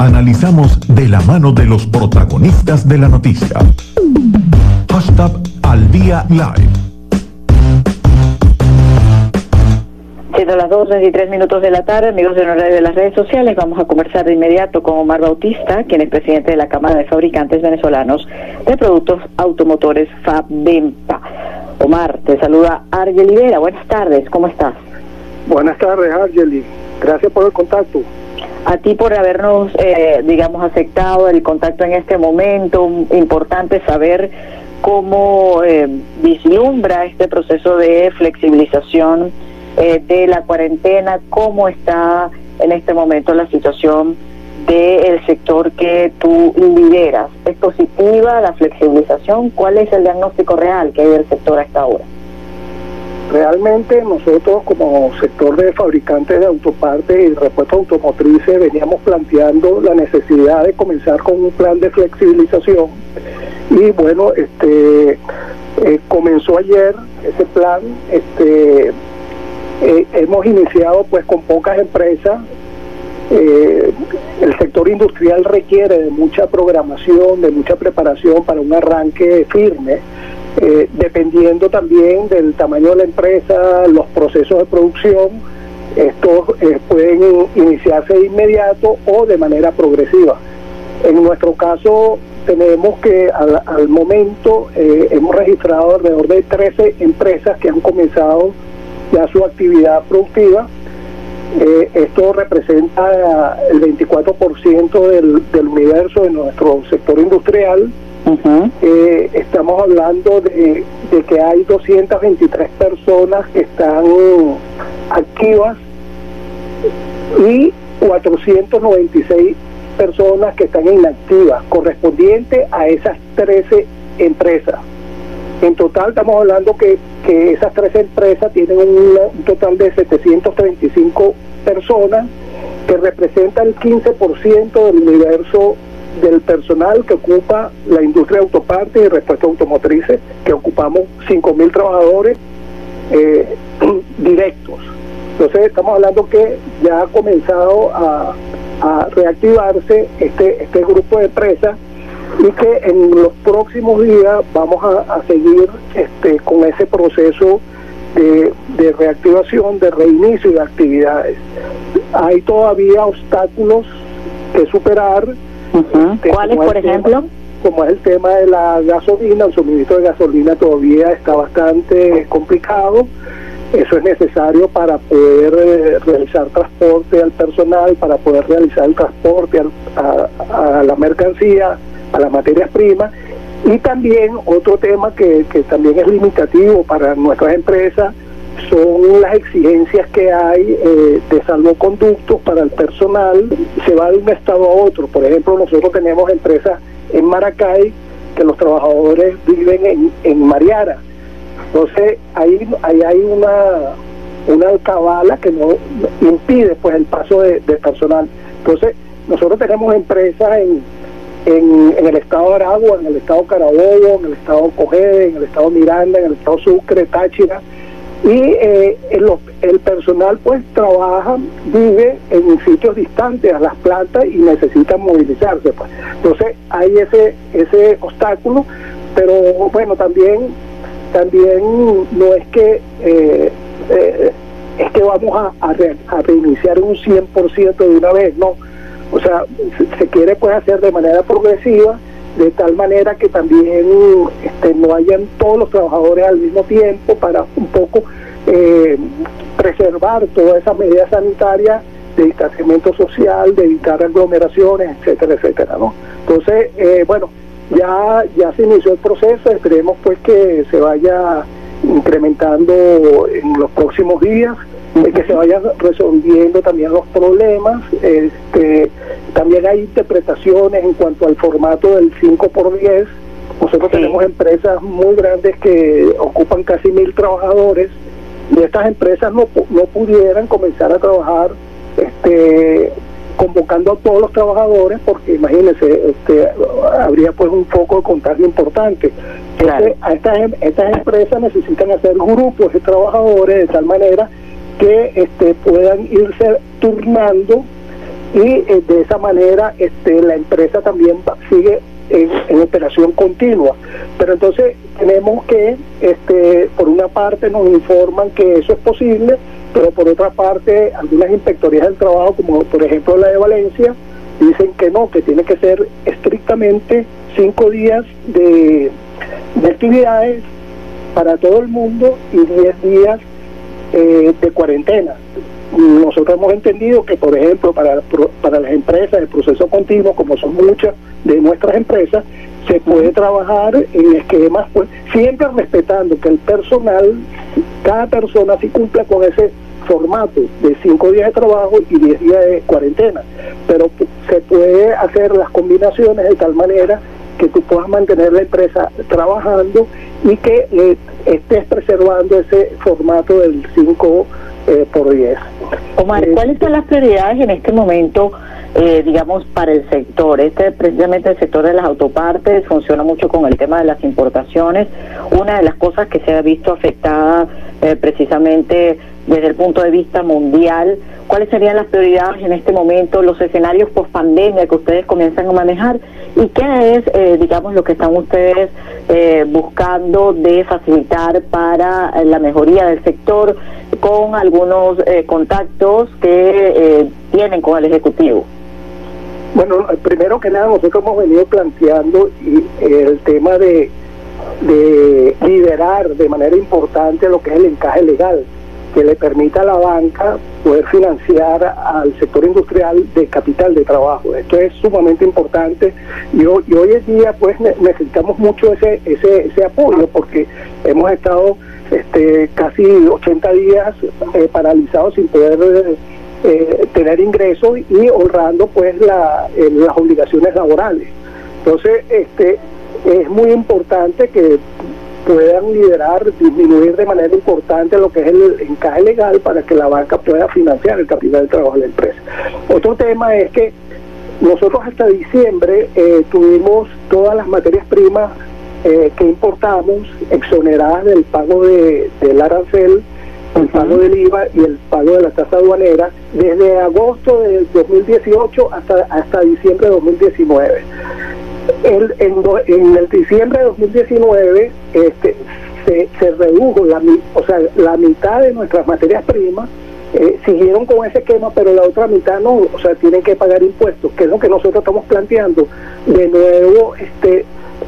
Analizamos de la mano de los protagonistas de la noticia. Hashtag al día live. Siendo las 2.23 minutos de la tarde, amigos de horario de las redes sociales, vamos a conversar de inmediato con Omar Bautista, quien es presidente de la Cámara de Fabricantes Venezolanos de Productos Automotores FABEMPA. Omar, te saluda Argel Ibera. Buenas tardes, ¿cómo estás? Buenas tardes, Argeli. Gracias por el contacto a ti por habernos, eh, digamos, aceptado el contacto en este momento. Importante saber cómo eh, vislumbra este proceso de flexibilización eh, de la cuarentena, cómo está en este momento la situación del sector que tú lideras. ¿Es positiva la flexibilización? ¿Cuál es el diagnóstico real que hay del sector hasta ahora? Realmente nosotros como sector de fabricantes de autopartes y repuestos automotrices veníamos planteando la necesidad de comenzar con un plan de flexibilización. Y bueno, este eh, comenzó ayer ese plan, este eh, hemos iniciado pues con pocas empresas, eh, el sector industrial requiere de mucha programación, de mucha preparación para un arranque firme eh, dependiendo también del tamaño de la empresa, los procesos de producción, estos eh, pueden iniciarse de inmediato o de manera progresiva. En nuestro caso tenemos que al, momento eh, hemos registrado alrededor de 13 empresas que han comenzado ya su actividad productiva. esto representa el 24% del, del universo de nuestro sector industrial eh, estamos hablando de, que hay 223 personas que están activas y 496 personas que están inactivas, correspondiente a esas 13 empresas. En total estamos hablando que, que esas 13 empresas tienen un, total de 735 personas que representan el 15% del universo del personal que ocupa la industria de autopartes y repuestos automotrices, que ocupamos 5.000 trabajadores eh, directos. Entonces estamos hablando que ya ha comenzado a, reactivarse este, este grupo de empresas y que en los próximos días vamos a, seguir este, con ese proceso de, de, reactivación, de reinicio de actividades. Hay todavía obstáculos que superar, ¿Cuáles, por ejemplo? como es el tema de la gasolina, el suministro de gasolina todavía está bastante complicado. Eso es necesario para poder eh, realizar transporte al personal, para poder realizar el transporte a, la mercancía, a las materias primas. Y también otro tema que, que también es limitativo para nuestras empresas son las exigencias que hay eh, de salvoconductos para el personal, se va de un estado a otro. Por ejemplo, nosotros tenemos empresas en Maracay que los trabajadores viven en, en Mariara. Entonces, ahí, ahí hay una, una alcabala que no impide pues el paso de, personal. Entonces, nosotros tenemos empresas en, en, en, el estado de Aragua, en el estado Carabobo, en el estado Cogede, en el estado Miranda, en el estado Sucre, Táchira, y eh, el, personal pues trabaja, vive en sitios distantes a las plantas y necesita movilizarse. Pues. Entonces hay ese, ese obstáculo, pero bueno, también, también no es que... Eh, eh, es que vamos a, a, reiniciar un 100% de una vez, no. O sea, se, quiere pues hacer de manera progresiva, de tal manera que también este, no hayan todos los trabajadores al mismo tiempo para un poco eh, preservar todas esas medidas sanitarias de distanciamiento social, de evitar aglomeraciones, etcétera, etcétera, ¿no? Entonces, eh, bueno, ya, ya se inició el proceso, esperemos pues que se vaya incrementando en los próximos días, que se vayan resolviendo también los problemas, este, también hay interpretaciones en cuanto al formato del 5 por 10 nosotros tenemos empresas muy grandes que ocupan casi mil trabajadores. Y estas empresas no, no pudieran comenzar a trabajar este convocando a todos los trabajadores porque imagínense este, habría pues un foco de contagio importante. A estas, em, estas empresas necesitan hacer grupos de trabajadores de tal manera que este, puedan irse turnando y eh, de esa manera este, la empresa también sigue en, operación continua. Pero entonces tenemos que, este, por una parte nos informan que eso es posible, pero por otra parte algunas inspectorías del trabajo, como por ejemplo la de Valencia, dicen que no, que tiene que ser estrictamente cinco días de, de actividades para todo el mundo y diez días eh, de cuarentena. Nosotros hemos entendido que, por ejemplo, para, para las empresas, el proceso continuo, como son muchas de nuestras empresas, se puede trabajar en esquemas, pues siempre respetando que el personal, cada persona sí cumpla con ese formato de cinco días de trabajo y diez días de cuarentena, pero se puede hacer las combinaciones de tal manera que tú puedas mantener la empresa trabajando y que eh, estés preservando ese formato del 5 eh, por 10. Omar, eh, ¿cuáles son las prioridades en este momento, eh, digamos, para el sector? Este precisamente el sector de las autopartes funciona mucho con el tema de las importaciones. Una de las cosas que se ha visto afectada precisamente desde el punto de vista mundial, ¿cuáles serían las prioridades en este momento, los escenarios post pandemia que ustedes comienzan a manejar y qué es, digamos, lo que están ustedes buscando de facilitar para la mejoría del sector? con algunos eh, contactos que eh, tienen con el Ejecutivo? Bueno, primero que nada, nosotros hemos venido planteando el tema de, de liderar de manera importante lo que es el encaje legal, que le permita a la banca poder financiar al sector industrial de capital de trabajo. Esto es sumamente importante y, hoy, en día pues necesitamos mucho ese, ese, ese apoyo porque hemos estado este, casi 80 días eh, paralizados sin poder eh, tener ingresos y honrando pues la, eh, las obligaciones laborales. Entonces, este es muy importante que puedan liderar, disminuir de manera importante lo que es el encaje legal para que la banca pueda financiar el capital de trabajo de la empresa. Otro tema es que nosotros hasta diciembre tuvimos todas las materias primas eh, que importamos exoneradas del pago de, del arancel, el pago del IVA y el pago de la tasa aduanera desde agosto de 2018 hasta, hasta diciembre de 2019. El, en, el diciembre de 2019 este, se, se redujo la, o sea, la mitad de nuestras materias primas eh, siguieron con ese esquema, pero la otra mitad no, o sea, tienen que pagar impuestos, que es lo que nosotros estamos planteando. De nuevo, este,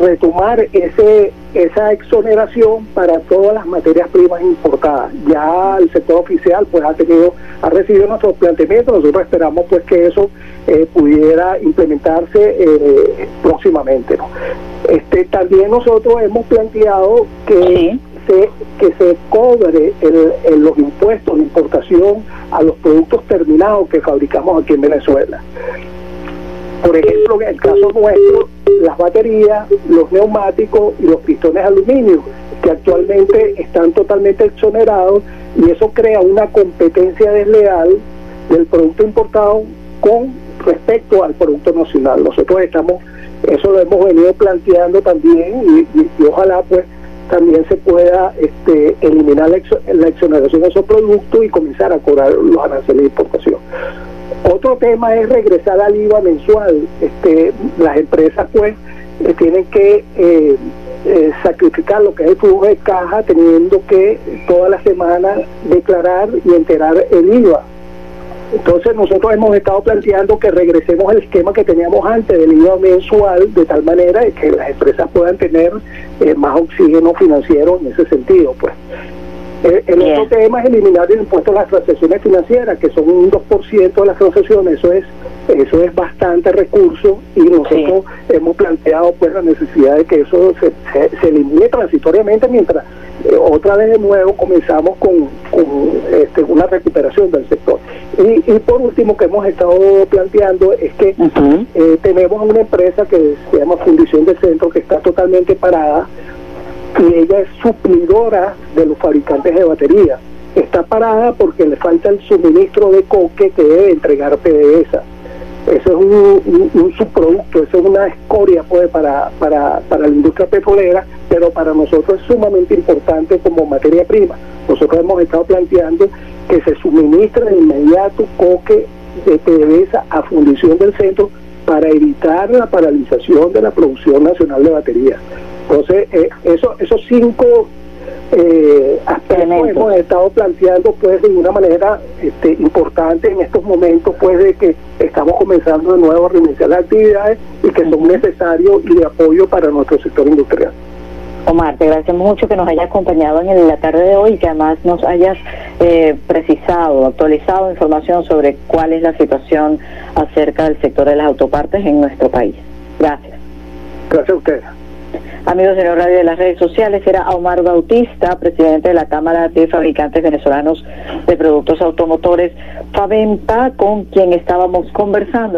retomar ese esa exoneración para todas las materias primas importadas. Ya el sector oficial pues ha tenido ha recibido nuestros planteamientos, nosotros esperamos pues que eso eh, pudiera implementarse eh, próximamente. Este también nosotros hemos planteado que se que se cobre el, los impuestos de importación a los productos terminados que fabricamos aquí en Venezuela. Por ejemplo, en el caso nuestro, las baterías, los neumáticos y los pistones aluminio, que actualmente están totalmente exonerados y eso crea una competencia desleal del producto importado con respecto al producto nacional. Nosotros estamos, eso lo hemos venido planteando también y, ojalá pues también se pueda este, eliminar la, la exoneración de esos productos y comenzar a cobrar los aranceles de importación. Otro tema es regresar al IVA mensual. Este, las empresas pues eh, tienen que eh, eh, sacrificar lo que es el flujo de caja teniendo que toda la semana declarar y enterar el IVA. Entonces nosotros hemos estado planteando que regresemos al esquema que teníamos antes del IVA mensual de tal manera que las empresas puedan tener más oxígeno financiero en ese sentido. pues eh, el, otro tema es eliminar el impuesto a las transacciones financieras, que son un 2% de las transacciones, eso es eso es bastante recurso y nosotros hemos planteado pues la necesidad de que eso se, se, elimine transitoriamente mientras eh, otra vez de nuevo comenzamos con, este, una recuperación del sector. Y, y, por último que hemos estado planteando es que eh, tenemos una empresa que se llama Fundición de Centro que está totalmente parada y ella es suplidora de los fabricantes de baterías. Está parada porque le falta el suministro de coque que debe entregar PDVSA. Eso es un, subproducto, eso es una escoria pues, para, para, para la industria petrolera, pero para nosotros es sumamente importante como materia prima. Nosotros hemos estado planteando que se suministre de inmediato coque de PDVSA a fundición del centro para evitar la paralización de la producción nacional de baterías. Entonces, eh, eso, esos cinco eh, aspectos hemos estado planteando pues de una manera este, importante en estos momentos pues de que estamos comenzando de nuevo a reiniciar las actividades y que son necesarios y de apoyo para nuestro sector industrial. Omar, te agradecemos mucho que nos hayas acompañado en la tarde de hoy y que además nos hayas eh, precisado, actualizado información sobre cuál es la situación acerca del sector de las autopartes en nuestro país. Gracias. Gracias a ustedes. Amigos de la radio de las redes sociales, era Omar Bautista, presidente de la Cámara de Fabricantes Venezolanos de Productos Automotores, Faventa, con quien estábamos conversando.